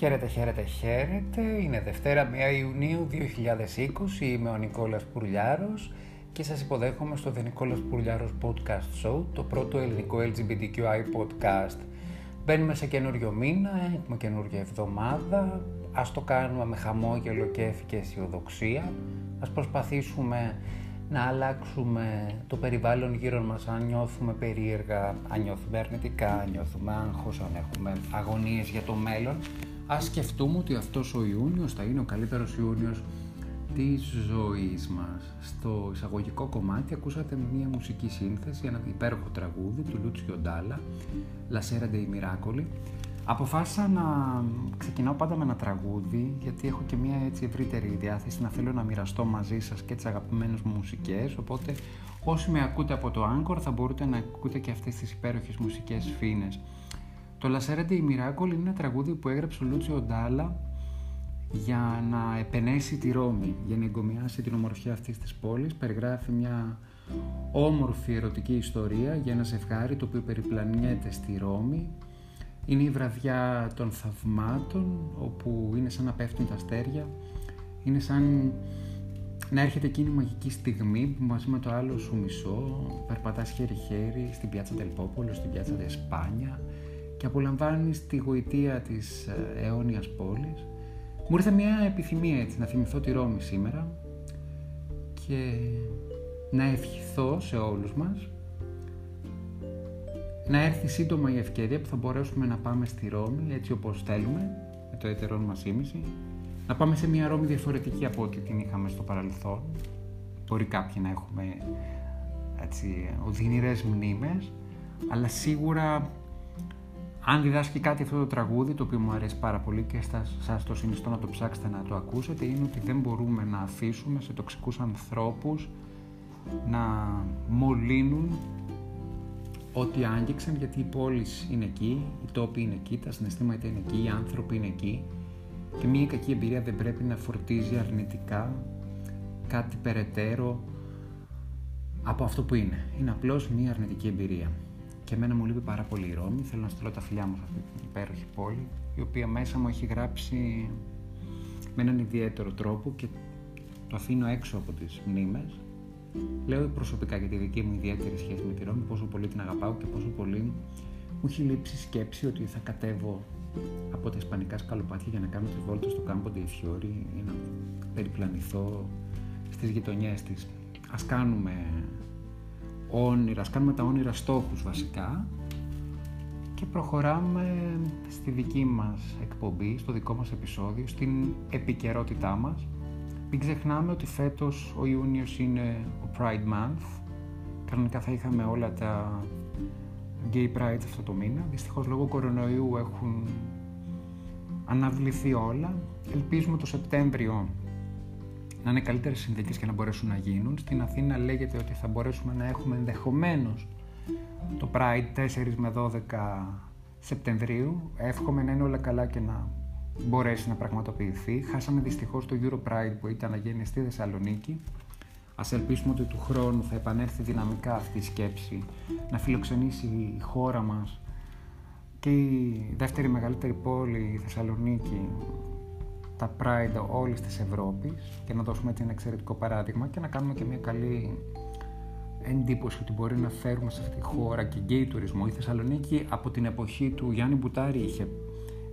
Χαίρετε, χαίρετε, χαίρετε. Είναι Δευτέρα 1 Ιουνίου 2020. Είμαι ο Νικόλας Πουρλιάρος και σας υποδέχομαι στο The Νικόλας Πουρλιάρος Podcast Show, το πρώτο ελληνικό LGBTQI podcast. Μπαίνουμε σε καινούριο μήνα, έχουμε καινούργια εβδομάδα. Ας το κάνουμε με χαμόγελο, κέφι και αισιοδοξία. Ας προσπαθήσουμε να αλλάξουμε το περιβάλλον γύρω μας αν νιώθουμε περίεργα, αν νιώθουμε αρνητικά, αν νιώθουμε άγχος, αν έχουμε αγωνίες για το μέλλον. Ας σκεφτούμε ότι αυτός ο Ιούνιος θα είναι ο καλύτερος Ιούνιος της ζωής μας. Στο εισαγωγικό κομμάτι ακούσατε μια μουσική σύνθεση, ένα υπέροχο τραγούδι του Λούτσιο Ντάλα, La Sera dei Miracoli, Αποφάσισα να ξεκινάω πάντα με ένα τραγούδι γιατί έχω και μια έτσι ευρύτερη διάθεση να θέλω να μοιραστώ μαζί σας και τις αγαπημένες μου μουσικές οπότε όσοι με ακούτε από το Anchor θα μπορείτε να ακούτε και αυτές τις υπέροχες μουσικές φίνες. Το La Serente η Miracle είναι ένα τραγούδι που έγραψε ο Λούτσιο Ντάλα για να επενέσει τη Ρώμη, για να εγκομιάσει την ομορφιά αυτής της πόλης. Περιγράφει μια όμορφη ερωτική ιστορία για ένα ζευγάρι το οποίο περιπλανιέται στη Ρώμη είναι η βραδιά των θαυμάτων, όπου είναι σαν να πέφτουν τα αστέρια. Είναι σαν να έρχεται εκείνη η μαγική στιγμή που μαζί με το άλλο σου μισό περπατάς χέρι-χέρι στην πιάτσα Τελπόπολο, στην πιάτσα Δεσπάνια και απολαμβάνεις τη γοητεία της ε, αιώνιας πόλης. Μου ήρθε μια επιθυμία έτσι να θυμηθώ τη Ρώμη σήμερα και να ευχηθώ σε όλους μας να έρθει σύντομα η ευκαιρία που θα μπορέσουμε να πάμε στη Ρώμη έτσι όπως θέλουμε, με το έτερό μας ήμιση, να πάμε σε μια Ρώμη διαφορετική από ό,τι την είχαμε στο παρελθόν. Μπορεί κάποιοι να έχουμε έτσι, οδυνηρές μνήμες, αλλά σίγουρα αν διδάσκει κάτι αυτό το τραγούδι, το οποίο μου αρέσει πάρα πολύ και σας το συνιστώ να το ψάξετε να το ακούσετε, είναι ότι δεν μπορούμε να αφήσουμε σε τοξικούς ανθρώπους να μολύνουν ό,τι άγγιξαν γιατί οι πόλεις είναι εκεί, οι τόποι είναι εκεί, τα συναισθήματα είναι εκεί, οι άνθρωποι είναι εκεί και μια κακή εμπειρία δεν πρέπει να φορτίζει αρνητικά κάτι περαιτέρω από αυτό που είναι. Είναι απλώς μια αρνητική εμπειρία. Και εμένα μου λείπει πάρα πολύ η Ρώμη, θέλω να στείλω τα φιλιά μου σε αυτή την υπέροχη πόλη, η οποία μέσα μου έχει γράψει με έναν ιδιαίτερο τρόπο και το αφήνω έξω από τις μνήμες Λέω προσωπικά για τη δική μου ιδιαίτερη σχέση με τη Ρώμη, πόσο πολύ την αγαπάω και πόσο πολύ μου έχει λείψει σκέψη ότι θα κατέβω από τα ισπανικά σκαλοπάτια για να κάνω τη βόλτα στο κάμπο Fiori ή να περιπλανηθώ στις γειτονιές της. Ας κάνουμε όνειρας, ας κάνουμε τα όνειρα στόχους βασικά και προχωράμε στη δική μας εκπομπή, στο δικό μας επεισόδιο, στην επικαιρότητά μας μην ξεχνάμε ότι φέτος ο Ιούνιος είναι ο Pride Month. Κανονικά θα είχαμε όλα τα Gay Pride αυτό το μήνα. Δυστυχώς λόγω κορονοϊού έχουν αναβληθεί όλα. Ελπίζουμε το Σεπτέμβριο να είναι καλύτερες συνθήκες και να μπορέσουν να γίνουν. Στην Αθήνα λέγεται ότι θα μπορέσουμε να έχουμε ενδεχομένως το Pride 4 με 12 Σεπτεμβρίου. Εύχομαι να είναι όλα καλά και να μπορέσει να πραγματοποιηθεί. Χάσαμε δυστυχώς το Euro Pride που ήταν να γίνει στη Θεσσαλονίκη. Α ελπίσουμε ότι του χρόνου θα επανέλθει δυναμικά αυτή η σκέψη να φιλοξενήσει η χώρα μας και η δεύτερη μεγαλύτερη πόλη, η Θεσσαλονίκη, τα Pride όλης της Ευρώπης και να δώσουμε έτσι ένα εξαιρετικό παράδειγμα και να κάνουμε και μια καλή εντύπωση ότι μπορεί να φέρουμε σε αυτή τη χώρα και γκέι τουρισμό. Η Θεσσαλονίκη από την εποχή του Γιάννη Μπουτάρη είχε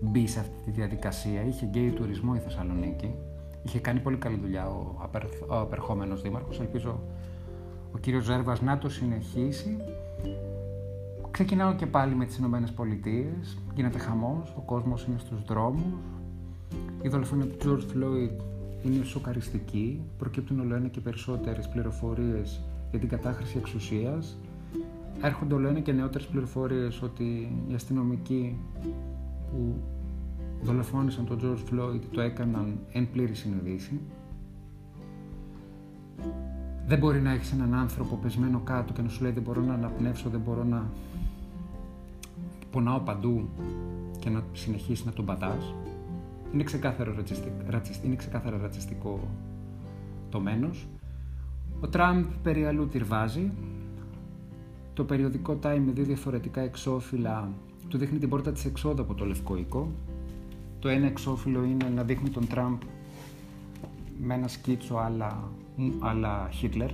μπει σε αυτή τη διαδικασία. Είχε γκέι τουρισμό η Θεσσαλονίκη. Είχε κάνει πολύ καλή δουλειά ο, απερ, ο απερχόμενος δήμαρχος. Ελπίζω ο κύριος Ζέρβας να το συνεχίσει. Ξεκινάω και πάλι με τις Ηνωμένες Πολιτείες. Γίνεται χαμός, ο κόσμος είναι στους δρόμους. Η δολοφονία του George Floyd είναι σοκαριστική. Προκύπτουν όλο ένα και περισσότερες πληροφορίες για την κατάχρηση εξουσίας. Έρχονται όλο ένα και νεότερες πληροφορίες ότι οι αστυνομικοί που δολοφόνησαν τον George Floyd το έκαναν εν πλήρη συνειδήση. Δεν μπορεί να έχεις έναν άνθρωπο πεσμένο κάτω και να σου λέει δεν μπορώ να αναπνεύσω, δεν μπορώ να πονάω παντού και να συνεχίσεις να τον πατάς. Είναι ξεκάθαρο ρατσιστικό, είναι ξεκάθαρα ρατσιστικό το μένος. Ο Τραμπ περί αλλού τυρβάζει. Το περιοδικό Time με δύο διαφορετικά εξώφυλλα του δείχνει την πόρτα της εξόδου από το Λευκό Οίκο. Το Το ένα εξώφυλλο είναι να δείχνει τον Τραμπ με ένα σκίτσο αλλά, αλλά Χίτλερ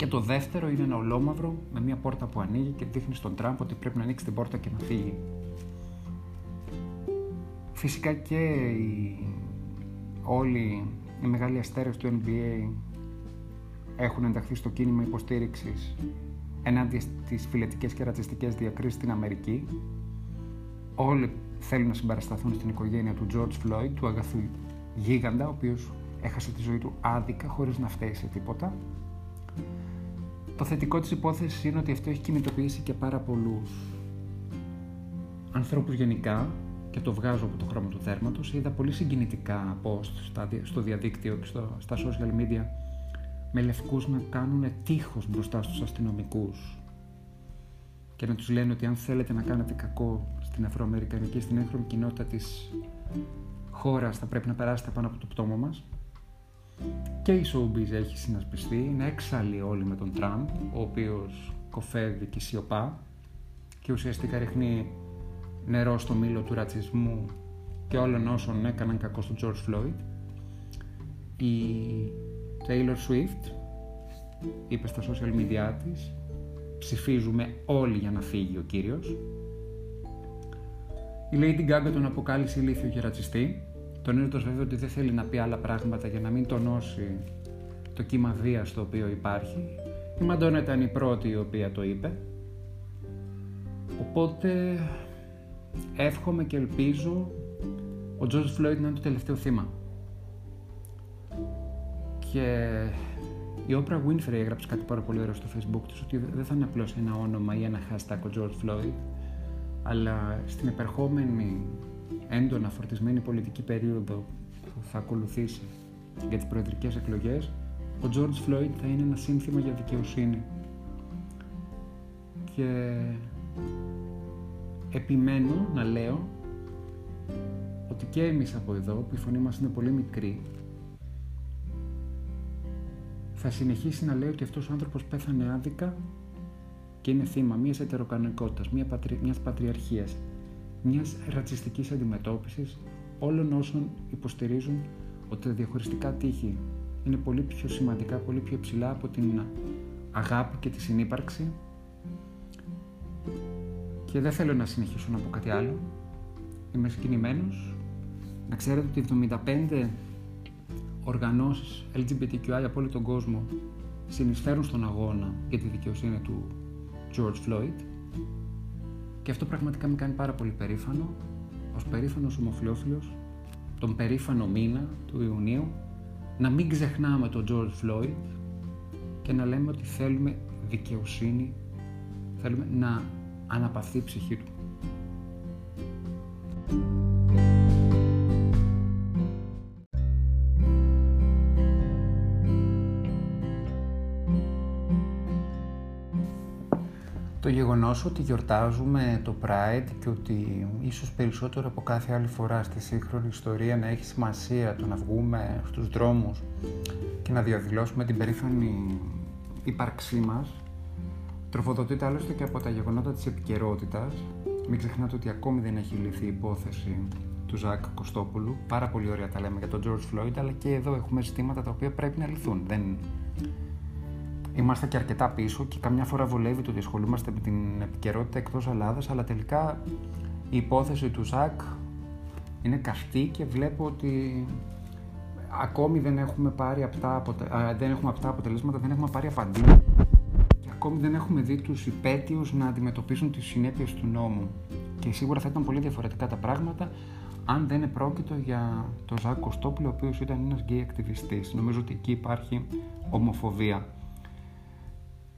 και το δεύτερο είναι ένα ολόμαυρο με μια πόρτα που ανοίγει και δείχνει στον Τραμπ ότι πρέπει να ανοίξει την πόρτα και να φύγει. Φυσικά και οι, όλοι οι μεγάλοι αστέρες του NBA έχουν ενταχθεί στο κίνημα υποστήριξης ενάντια στις φιλετικές και ρατσιστικές διακρίσεις στην Αμερική. Όλοι θέλουν να συμπαρασταθούν στην οικογένεια του George Floyd, του αγαθού γίγαντα, ο οποίος έχασε τη ζωή του άδικα χωρίς να φταίει σε τίποτα. Το θετικό της υπόθεσης είναι ότι αυτό έχει κινητοποιήσει και πάρα πολλούς ανθρώπους γενικά και το βγάζω από το χρώμα του θέρματος. Είδα πολύ συγκινητικά post στο διαδίκτυο και στο, στα social media με λευκούς να κάνουν τείχος μπροστά στους αστυνομικούς και να τους λένε ότι αν θέλετε να κάνετε κακό στην Αφροαμερικανική, στην έγχρωμη κοινότητα της χώρας θα πρέπει να περάσετε πάνω από το πτώμα μας. Και η Showbiz έχει συνασπιστεί, είναι έξαλλοι όλοι με τον Τραμπ, ο οποίος κοφεύει και σιωπά και ουσιαστικά ρίχνει νερό στο μήλο του ρατσισμού και όλων όσων έκαναν κακό στον George Floyd. Η Taylor Swift είπε στα social media της ψηφίζουμε όλοι για να φύγει ο κύριος. Η Lady Gaga τον αποκάλυψε ηλίθιο και ρατσιστή, τονίζοντας βέβαια ότι δεν θέλει να πει άλλα πράγματα για να μην τονώσει το κύμα βίας το οποίο υπάρχει. Η Μαντώνα ήταν η πρώτη η οποία το είπε. Οπότε εύχομαι και ελπίζω ο George Floyd να είναι το τελευταίο θύμα. Και η Oprah Winfrey έγραψε κάτι πάρα πολύ ωραίο στο facebook της ότι δεν θα είναι απλώς ένα όνομα ή ένα hashtag ο George Floyd αλλά στην επερχόμενη έντονα φορτισμένη πολιτική περίοδο που θα ακολουθήσει για τις προεδρικές εκλογές ο George Floyd θα είναι ένα σύνθημα για δικαιοσύνη και επιμένω να λέω ότι και εμείς από εδώ που η φωνή μας είναι πολύ μικρή θα συνεχίσει να λέει ότι αυτός ο άνθρωπος πέθανε άδικα και είναι θύμα μιας ετεροκανονικότητας, μια πατρι... μιας πατριαρχίας, μιας ρατσιστικής αντιμετώπισης όλων όσων υποστηρίζουν ότι τα διαχωριστικά τείχη είναι πολύ πιο σημαντικά, πολύ πιο υψηλά από την αγάπη και τη συνύπαρξη και δεν θέλω να συνεχίσω να πω κάτι άλλο. Είμαι συγκινημένος. Να ξέρετε ότι 75 οργανώσεις LGBTQI από όλο τον κόσμο συνεισφέρουν στον αγώνα για τη δικαιοσύνη του George Floyd και αυτό πραγματικά με κάνει πάρα πολύ περήφανο ως περήφανος ομοφιλόφιλος τον περήφανο μήνα του Ιουνίου να μην ξεχνάμε τον George Floyd και να λέμε ότι θέλουμε δικαιοσύνη θέλουμε να αναπαυθεί η ψυχή του. Το γεγονός ότι γιορτάζουμε το Pride και ότι ίσως περισσότερο από κάθε άλλη φορά στη σύγχρονη ιστορία να έχει σημασία το να βγούμε στους δρόμους και να διαδηλώσουμε την περήφανη ύπαρξή μας τροφοδοτείται άλλωστε και από τα γεγονότα της επικαιρότητας. Μην ξεχνάτε ότι ακόμη δεν έχει λυθεί η υπόθεση του Ζακ Κωστόπουλου. Πάρα πολύ ωραία τα λέμε για τον George Floyd, αλλά και εδώ έχουμε ζητήματα τα οποία πρέπει να λυθούν. Δεν είμαστε και αρκετά πίσω και καμιά φορά βολεύει το ότι ασχολούμαστε με την επικαιρότητα εκτός Ελλάδας, αλλά τελικά η υπόθεση του Ζακ είναι καυτή και βλέπω ότι ακόμη δεν έχουμε πάρει αυτά, δεν έχουμε αυτά αποτελέσματα, δεν έχουμε πάρει απαντήσεις και ακόμη δεν έχουμε δει τους υπέτειους να αντιμετωπίσουν τις συνέπειες του νόμου. Και σίγουρα θα ήταν πολύ διαφορετικά τα πράγματα αν δεν επρόκειτο για τον Ζακ Κωστόπουλο, ο οποίος ήταν ένας γκέι ακτιβιστής. Νομίζω ότι εκεί υπάρχει ομοφοβία.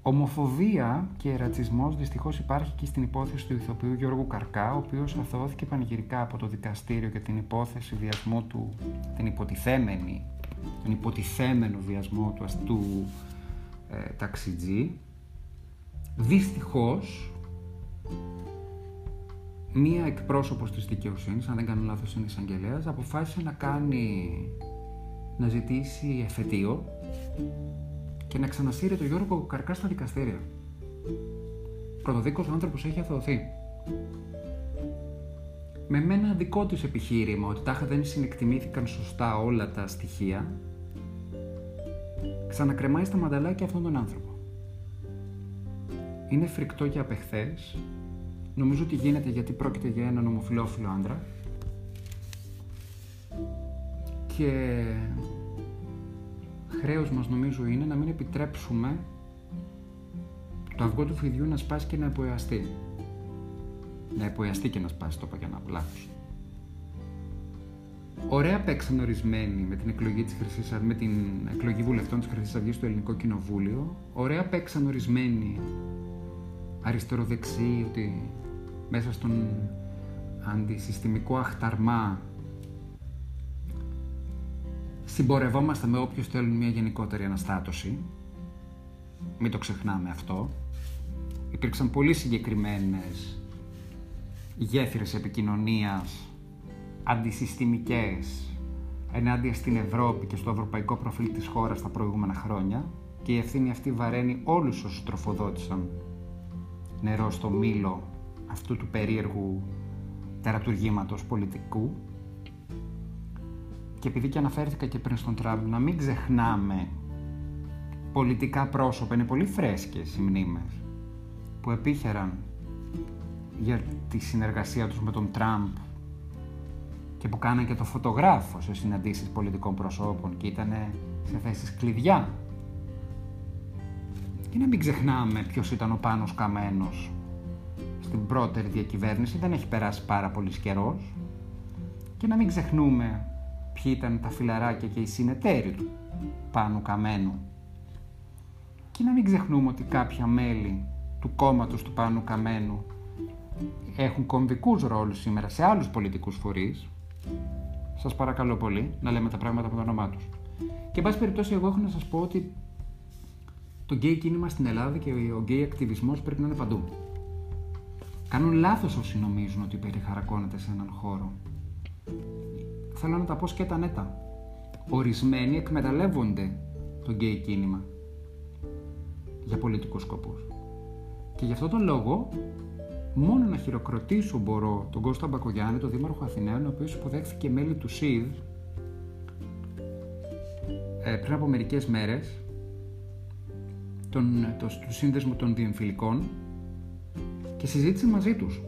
Ομοφοβία και ρατσισμός δυστυχώς υπάρχει και στην υπόθεση του ηθοποιού Γιώργου Καρκά, ο οποίος αθωώθηκε πανηγυρικά από το δικαστήριο για την υπόθεση βιασμού του, την υποτιθέμενη, τον υποτιθέμενο βιασμό του αστού ε, ταξιτζή. Δυστυχώς, μία εκπρόσωπος της δικαιοσύνης, αν δεν κάνω λάθος είναι εισαγγελέας, αποφάσισε να κάνει, να ζητήσει εφετείο και να ξανασύρει το Γιώργο Καρκάς στα δικαστήρια. Πρωτοδίκος άνθρωπος έχει αθωωθεί. με ένα δικό τους επιχείρημα ότι τάχα δεν συνεκτιμήθηκαν σωστά όλα τα στοιχεία ξανακρεμάει στα μανταλάκια αυτόν τον άνθρωπο. Είναι φρικτό και απεχθές. Νομίζω ότι γίνεται γιατί πρόκειται για έναν ομοφιλόφιλο άντρα. Και χρέος μας νομίζω είναι να μην επιτρέψουμε το αυγό του φιδιού να σπάσει και να εποιαστεί. Να εποιαστεί και να σπάσει το είπα για να λάθος. Ωραία παίξαν ορισμένοι με την εκλογή, της Χρυσής, με την εκλογή βουλευτών της Χρυσής Αυγής στο Ελληνικό Κοινοβούλιο. Ωραία παίξαν ορισμένοι αριστεροδεξιοί ότι μέσα στον αντισυστημικό αχταρμά συμπορευόμαστε με όποιους θέλουν μια γενικότερη αναστάτωση. Μην το ξεχνάμε αυτό. Υπήρξαν πολύ συγκεκριμένες γέφυρες επικοινωνίας αντισυστημικές ενάντια στην Ευρώπη και στο ευρωπαϊκό προφίλ της χώρας τα προηγούμενα χρόνια και η ευθύνη αυτή βαραίνει όλους όσους τροφοδότησαν νερό στο μήλο αυτού του περίεργου τερατουργήματος πολιτικού και επειδή και αναφέρθηκα και πριν στον Τραμπ να μην ξεχνάμε πολιτικά πρόσωπα, είναι πολύ φρέσκες οι μνήμες που επίχεραν για τη συνεργασία τους με τον Τραμπ και που κάνανε και το φωτογράφο σε συναντήσεις πολιτικών προσώπων και ήταν σε θέσεις κλειδιά. Και να μην ξεχνάμε ποιος ήταν ο Πάνος Καμένος στην πρώτερη διακυβέρνηση, δεν έχει περάσει πάρα πολύς καιρός. Και να μην ξεχνούμε ποιοι ήταν τα φιλαράκια και οι συνεταίροι του Πάνου Καμένου. Και να μην ξεχνούμε ότι κάποια μέλη του κόμματος του Πάνου Καμένου έχουν κομβικούς ρόλους σήμερα σε άλλους πολιτικούς φορείς Σας παρακαλώ πολύ να λέμε τα πράγματα με το όνομά τους. Και εν πάση περιπτώσει, εγώ έχω να σας πω ότι το γκέι κίνημα στην Ελλάδα και ο γκέι ακτιβισμός πρέπει να είναι παντού. Κάνουν λάθος όσοι νομίζουν ότι περιχαρακώνεται σε έναν χώρο. Θέλω να τα πω σκέτα νέτα. Ορισμένοι εκμεταλλεύονται το γκέι κίνημα για πολιτικούς σκοπούς. Και γι' αυτό τον λόγο μόνο να χειροκροτήσω μπορώ τον Κώστα Μπακογιάννη, τον Δήμαρχο Αθηναίων, ο οποίος υποδέχθηκε μέλη του ΣΥΔ ε, πριν από μερικές μέρες, τον, το, του σύνδεσμου των διεμφυλικών και συζήτησε μαζί τους.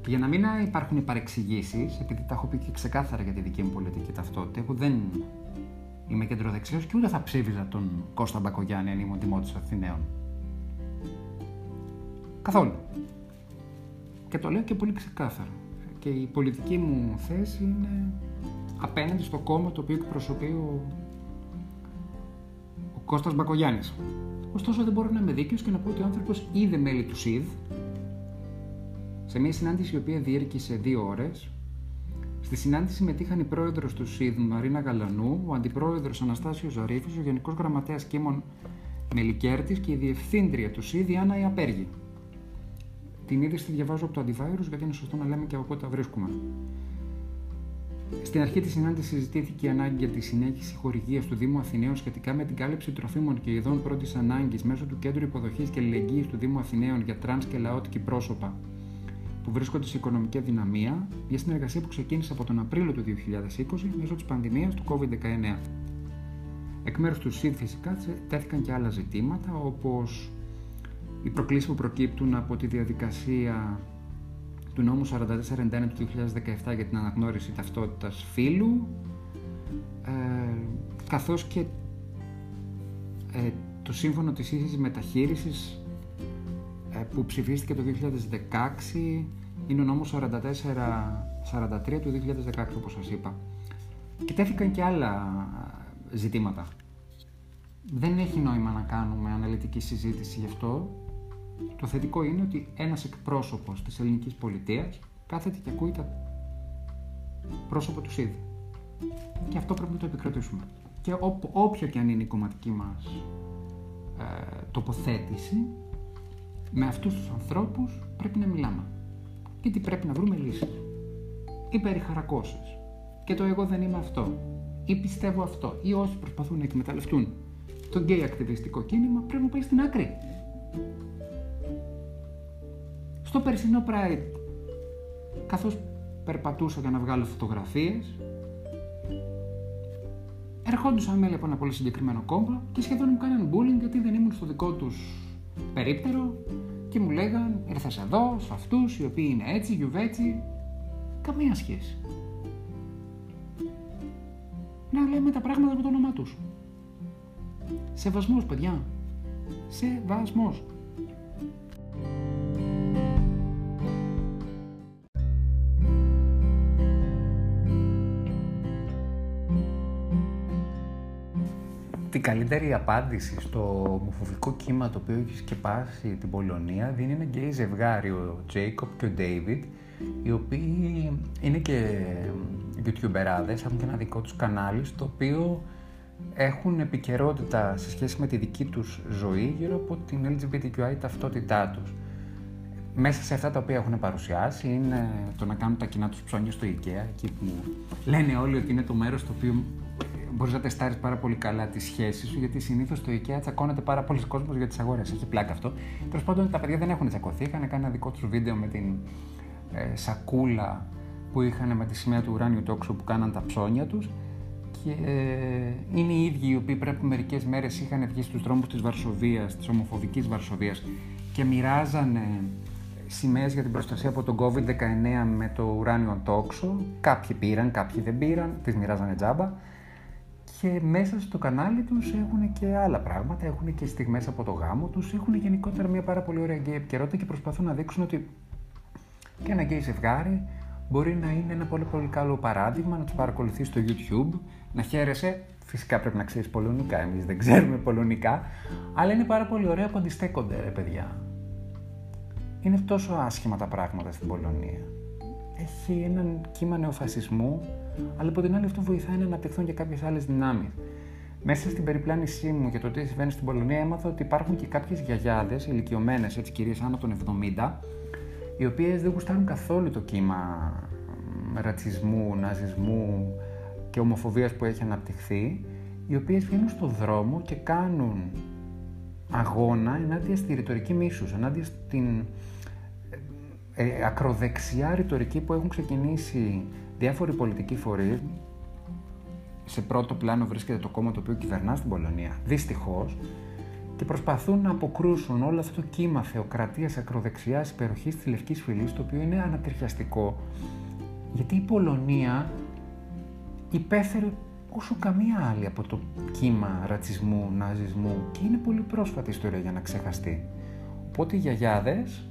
Και για να μην υπάρχουν παρεξηγήσεις, επειδή τα έχω πει και ξεκάθαρα για τη δική μου πολιτική ταυτότητα, εγώ δεν είμαι κεντροδεξιός και ούτε θα ψήφιζα τον Κώστα Μπακογιάννη αν ήμουν δημότης Αθηναίων. Καθόλου. Και το λέω και πολύ ξεκάθαρα. Και η πολιτική μου θέση είναι απέναντι στο κόμμα το οποίο εκπροσωπεί ο, ο Κώστας Μπακογιάννης. Ωστόσο δεν μπορώ να είμαι δίκαιος και να πω ότι ο άνθρωπος είδε μέλη του ΣΥΔ σε μια συνάντηση η οποία διήρκησε δύο ώρες. Στη συνάντηση συμμετείχαν η πρόεδρος του ΣΥΔ Μαρίνα Γαλανού, ο αντιπρόεδρος Αναστάσιος Ζαρίφης, ο γενικός γραμματέας Κίμων Μελικέρτης και η διευθύντρια του ΣΥΔ Άννα Απέργη. Την είδηση τη διαβάζω από το Antivirus γιατί είναι σωστό να λέμε και από πού τα βρίσκουμε. Στην αρχή της συνάντησης συζητήθηκε η ανάγκη για τη συνέχιση χορηγίας του Δήμου Αθηναίων σχετικά με την κάλυψη τροφίμων και ειδών πρώτης ανάγκης μέσω του Κέντρου Υποδοχής και Αλληλεγγύης του Δήμου Αθηναίων για τρανς και ΛΟΑΤΚΙ πρόσωπα που βρίσκονται σε οικονομική αδυναμία, μια συνεργασία που ξεκίνησε από τον Απρίλιο του 2020 μέσω της πανδημίας του COVID-19. Εκ μέρους του ΣΥΔ φυσικά τέθηκαν και άλλα ζητήματα όπως οι προκλήσεις που προκύπτουν από τη διαδικασία του νόμου 4491 του 2017 για την αναγνώριση ταυτότητας φύλου, ε, καθώς και ε, το σύμφωνο της ίσης μεταχείρισης ε, που ψηφίστηκε το 2016 είναι ο νόμος 4443 του 2016 όπως σας είπα. Και τέθηκαν και άλλα ζητήματα. Δεν έχει νόημα να κάνουμε αναλυτική συζήτηση γι' αυτό. Το θετικό είναι ότι ένας εκπρόσωπος της ελληνικής πολιτείας κάθεται και ακούει τα πρόσωπο τους ΣΥΔ. Και αυτό πρέπει να το επικρατήσουμε. Και όποια και αν είναι η κομματική μας ε, τοποθέτηση, με αυτούς τους ανθρώπους πρέπει να μιλάμε. Γιατί πρέπει να βρούμε λύσεις. Ή περιχαρακώσεις. Και το εγώ δεν είμαι αυτό. Ή πιστεύω αυτό. Ή όσοι προσπαθούν να εκμεταλλευτούν το γκέι ακτιβιστικό κίνημα πρέπει να πάει στην άκρη. Στο περσινό Pride καθώς περπατούσα για να βγάλω φωτογραφίες, ερχόντουσαν μέλη από ένα πολύ συγκεκριμένο κόμμα και σχεδόν μου κάναν bullying γιατί δεν ήμουν στο δικό τους περίπτερο και μου λέγαν ήρθες εδώ, σε αυτούς οι οποίοι είναι έτσι, γιουβέτσι, καμία σχέση. Να λέμε τα πράγματα με το όνομά τους. Σεβασμός, παιδιά. Σεβασμός. Την καλύτερη απάντηση στο ομοφοβικό κύμα το οποίο έχει σκεπάσει την Πολωνία δίνει ένα γκέι ζευγάρι, ο Τζέικοπ και ο Ντέιβιτ, οι οποίοι είναι και youtuberάδες, έχουν και ένα δικό τους κανάλι στο οποίο έχουν επικαιρότητα σε σχέση με τη δική τους ζωή γύρω από την LGBTQI ταυτότητά τους. Μέσα σε αυτά τα οποία έχουν παρουσιάσει είναι το να κάνουν τα κοινά τους ψώνια στο IKEA, εκεί που λένε όλοι ότι είναι το μέρος στο οποίο μπορείς να τεστάρεις πάρα πολύ καλά τη σχέση σου, γιατί συνήθως στο IKEA τσακώνεται πάρα πολλοί κόσμος για τις αγορές. Έχει πλάκα αυτό. Τέλος πάντων, τα παιδιά δεν έχουν τσακωθεί. Είχαν κάνει ένα δικό τους βίντεο με την ε, σακούλα που είχαν με τη σημαία του ουράνιου τόξου που κάναν τα ψώνια τους. Και ε, είναι οι ίδιοι οι οποίοι πρέπει μερικές μέρες είχαν βγει στους δρόμους της Βαρσοβίας, της ομοφοβικής Βαρσοβίας και μοιράζανε σημαίες για την προστασία από τον COVID-19 με το ουράνιο τόξο. Κάποιοι πήραν, κάποιοι δεν πήραν, τις μοιράζανε τζάμπα και μέσα στο κανάλι τους έχουν και άλλα πράγματα, έχουν και στιγμές από το γάμο τους, έχουν γενικότερα μια πάρα πολύ ωραία γκέι επικαιρότητα και προσπαθούν να δείξουν ότι και ένα γκέι ζευγάρι μπορεί να είναι ένα πολύ πολύ καλό παράδειγμα, να τους παρακολουθεί στο YouTube, να χαίρεσαι, φυσικά πρέπει να ξέρεις πολωνικά, εμείς δεν ξέρουμε πολωνικά, αλλά είναι πάρα πολύ ωραία που αντιστέκονται ρε παιδιά. Είναι τόσο άσχημα τα πράγματα στην Πολωνία έχει έναν κύμα νεοφασισμού, αλλά από την άλλη αυτό βοηθάει να αναπτυχθούν και κάποιες άλλες δυνάμεις. Μέσα στην περιπλάνησή μου για το τι συμβαίνει στην Πολωνία, έμαθα ότι υπάρχουν και κάποιες γιαγιάδες, ηλικιωμένες, έτσι κυρίε άνω των 70, οι οποίες δεν γουστάρουν καθόλου το κύμα ρατσισμού, ναζισμού και ομοφοβίας που έχει αναπτυχθεί, οι οποίες βγαίνουν στο δρόμο και κάνουν αγώνα ενάντια στη ρητορική μίσους, ενάντια στην ε, ακροδεξιά ρητορική που έχουν ξεκινήσει διάφοροι πολιτικοί φορείς. Σε πρώτο πλάνο βρίσκεται το κόμμα το οποίο κυβερνά στην Πολωνία, δυστυχώς, και προσπαθούν να αποκρούσουν όλο αυτό το κύμα θεοκρατίας ακροδεξιάς υπεροχής της Λευκής Φυλής, το οποίο είναι ανατριχιαστικό, γιατί η Πολωνία υπέφερε όσο καμία άλλη από το κύμα ρατσισμού, ναζισμού και είναι πολύ πρόσφατη ιστορία για να ξεχαστεί. Οπότε οι γιαγιάδες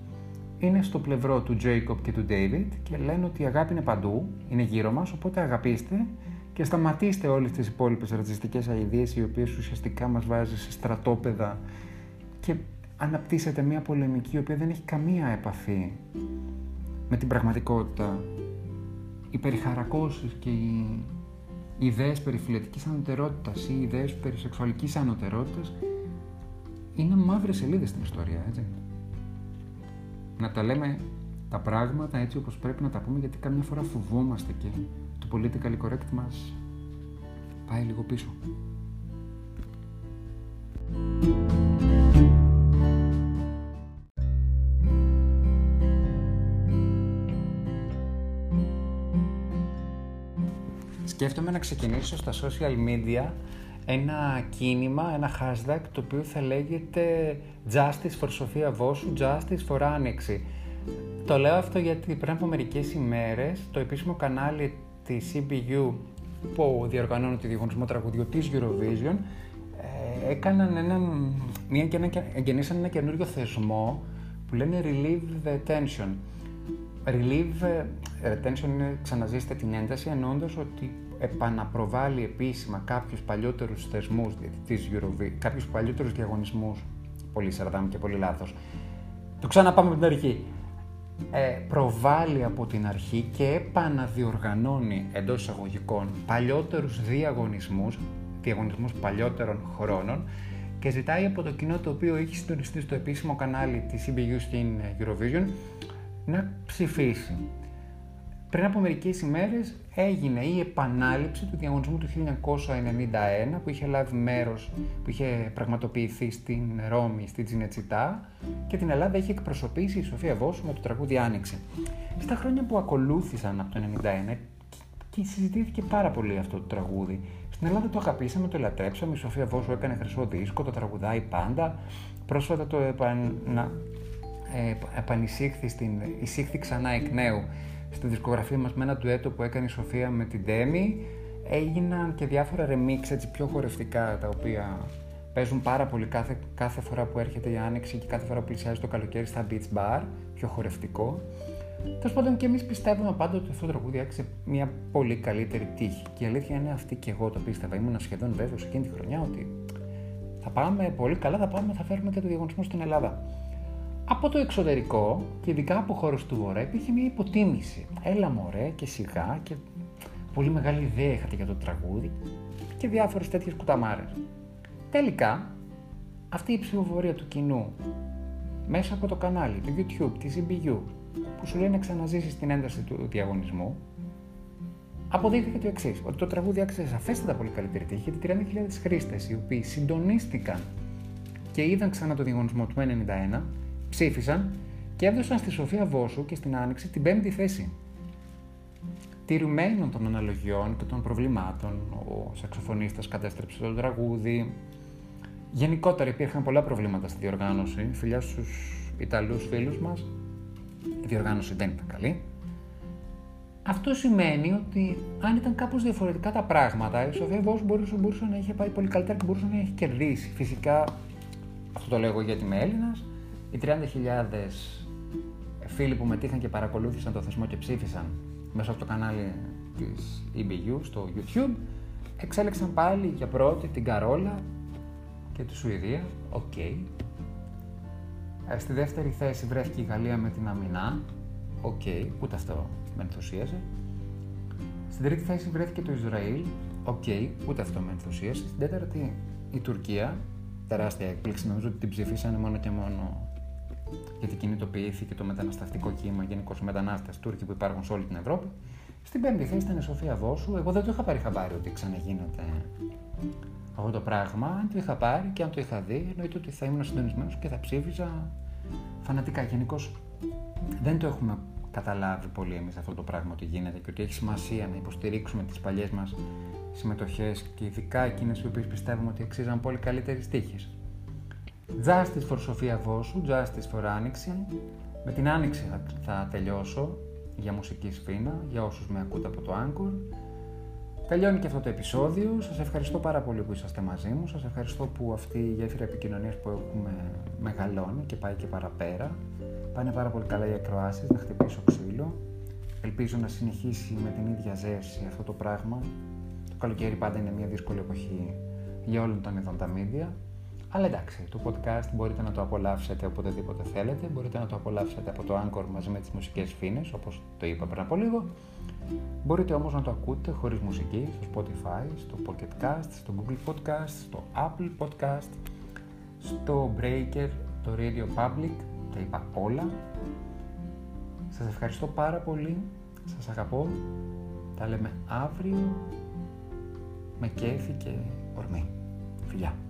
είναι στο πλευρό του Jacob και του David και λένε ότι η αγάπη είναι παντού, είναι γύρω μας, οπότε αγαπήστε και σταματήστε όλες τις υπόλοιπες ρατσιστικές αηδίες οι οποίες ουσιαστικά μας βάζει σε στρατόπεδα και αναπτύσσεται μια πολεμική η οποία δεν έχει καμία επαφή με την πραγματικότητα. Οι περιχαρακώσεις και οι ιδέες περί φιλετικής ανωτερότητας ή οι ιδέες περί σεξουαλικής ανωτερότητας είναι μαύρες σελίδες στην ιστορία, έτσι να τα λέμε τα πράγματα έτσι όπως πρέπει να τα πούμε γιατί καμιά φορά φοβόμαστε και το political correct μας πάει λίγο πίσω. Σκέφτομαι να ξεκινήσω στα social media ένα κίνημα, ένα hashtag το οποίο θα λέγεται Justice for Sofia Βόσου, Justice for Άνοιξη. Το λέω αυτό γιατί πριν από μερικές ημέρες το επίσημο κανάλι της CBU που διοργανώνει το διαγωνισμό τραγουδιού τη Eurovision ε, έκαναν ένα, μια, ένα, εγγενήσαν ένα καινούριο θεσμό που λένε Relieve the Tension. Relieve ε, tension είναι ξαναζήστε την ένταση εννοώντας ότι επαναπροβάλλει επίσημα κάποιους παλιότερους θεσμούς της Eurovision, κάποιους παλιότερους διαγωνισμούς, πολύ σαρδάμ και πολύ λάθος. Το ξαναπάμε από την αρχή. Ε, προβάλλει από την αρχή και επαναδιοργανώνει εντός εισαγωγικών παλιότερους διαγωνισμούς, διαγωνισμούς παλιότερων χρόνων και ζητάει από το κοινό το οποίο έχει συντονιστεί στο επίσημο κανάλι της CBU στην Eurovision να ψηφίσει. Πριν από μερικές ημέρες έγινε η επανάληψη του διαγωνισμού του 1991 που είχε λάβει μέρος, που είχε πραγματοποιηθεί στην Ρώμη, στη Τζινετσιτά και την Ελλάδα είχε εκπροσωπήσει η Σοφία Βόσου με το τραγούδι Άνοιξε. Στα χρόνια που ακολούθησαν από το 1991 και συζητήθηκε πάρα πολύ αυτό το τραγούδι. Στην Ελλάδα το αγαπήσαμε, το λατρέψαμε, η Σοφία Βόσου έκανε χρυσό δίσκο, το τραγουδάει πάντα. Πρόσφατα το επανα... ε, επανεισήχθη, στην... εισήχθη ξανά εκ νέου στη δισκογραφία μας με ένα ντουέτο που έκανε η Σοφία με την Ντέμι. Έγιναν και διάφορα remix έτσι πιο χορευτικά τα οποία παίζουν πάρα πολύ κάθε, κάθε φορά που έρχεται η Άνοιξη και κάθε φορά που πλησιάζει το καλοκαίρι στα beach bar, πιο χορευτικό. Τέλος πάντων και εμείς πιστεύουμε πάντοτε ότι αυτό το τραγούδι άξιζε μια πολύ καλύτερη τύχη. Και η αλήθεια είναι αυτή και εγώ το πίστευα. Ήμουν σχεδόν βέβαιος εκείνη τη χρονιά ότι θα πάμε πολύ καλά, θα πάμε, θα φέρουμε και το διαγωνισμό στην Ελλάδα. Από το εξωτερικό και ειδικά από χώρες του Βορρά υπήρχε μια υποτίμηση. Έλα μωρέ και σιγά και πολύ μεγάλη ιδέα είχατε για το τραγούδι και διάφορες τέτοιες κουταμάρες. Τελικά, αυτή η ψηφοφορία του κοινού μέσα από το κανάλι, του YouTube, της EBU, που σου λέει να ξαναζήσεις την ένταση του διαγωνισμού, αποδείχθηκε το εξής: Ότι το τραγούδι άξιζε σαφέστατα πολύ καλύτερη τύχη γιατί 30.000 χρήστες οι οποίοι συντονίστηκαν και είδαν ξανά το διαγωνισμό του 1991 ψήφισαν και έδωσαν στη Σοφία Βόσου και στην Άνοιξη την πέμπτη θέση. Τηρουμένων των αναλογιών και των προβλημάτων, ο σαξοφωνίστας κατέστρεψε το τραγούδι. Γενικότερα υπήρχαν πολλά προβλήματα στη διοργάνωση. Φιλιά στους Ιταλούς φίλους μας, η διοργάνωση δεν ήταν καλή. Αυτό σημαίνει ότι αν ήταν κάπως διαφορετικά τα πράγματα, η Σοφία Βόσου μπορούσε, μπορούσε να είχε πάει πολύ καλύτερα και μπορούσε να έχει κερδίσει. Φυσικά, αυτό το λέω γιατί είμαι Έλληνας, οι 30.000 φίλοι που μετείχαν και παρακολούθησαν το θεσμό και ψήφισαν μέσα από το κανάλι της EBU στο YouTube εξέλεξαν πάλι για πρώτη την Καρόλα και τη Σουηδία. OK. Okay. Ε, στη δεύτερη θέση βρέθηκε η Γαλλία με την Αμινά. OK, okay. ούτε αυτό με ενθουσίασε. Στην τρίτη θέση βρέθηκε το Ισραήλ. OK, okay. ούτε αυτό με ενθουσίασε. Στην τέταρτη η Τουρκία. Τεράστια έκπληξη. Νομίζω ότι την ψηφίσανε μόνο και μόνο γιατί κινητοποιήθηκε το μεταναστευτικό κύμα, γενικώς οι μετανάστες Τούρκοι που υπάρχουν σε όλη την Ευρώπη. Στην πέμπτη θέση ήταν η Σοφία Βόσου. Εγώ δεν το είχα πάρει χαμπάρι ότι ξαναγίνεται αυτό το πράγμα. Αν το είχα πάρει και αν το είχα δει, εννοείται ότι θα ήμουν συντονισμένος και θα ψήφιζα φανατικά. Γενικώς δεν το έχουμε καταλάβει πολύ εμείς αυτό το πράγμα ότι γίνεται και ότι έχει σημασία να υποστηρίξουμε τις παλιές μας συμμετοχές και ειδικά εκείνες οι οποίες πιστεύουμε ότι αξίζαν πολύ καλύτερη τύχη. Justice for Σοφία Βόσου, Justice for Άνοιξη. Με την Άνοιξη θα, θα τελειώσω για μουσική σφήνα, για όσους με ακούτε από το Anchor. Τελειώνει και αυτό το επεισόδιο. Σας ευχαριστώ πάρα πολύ που είσαστε μαζί μου. Σας ευχαριστώ που αυτή η γέφυρα επικοινωνίας που έχουμε μεγαλώνει και πάει και παραπέρα. Πάνε πάρα πολύ καλά οι ακροάσεις, να χτυπήσω ξύλο. Ελπίζω να συνεχίσει με την ίδια ζέση αυτό το πράγμα. Το καλοκαίρι πάντα είναι μια δύσκολη εποχή για όλων των ειδών τα media. Αλλά εντάξει, το podcast μπορείτε να το απολαύσετε οποτεδήποτε θέλετε. Μπορείτε να το απολαύσετε από το Anchor μαζί με τις μουσικές φίνες, όπως το είπα πριν από λίγο. Μπορείτε όμως να το ακούτε χωρίς μουσική στο Spotify, στο Pocket Cast, στο Google Podcast, στο Apple Podcast, στο Breaker, το Radio Public, τα είπα όλα. Σας ευχαριστώ πάρα πολύ, σας αγαπώ. Τα λέμε αύριο με κέφι και ορμή. Φιλιά!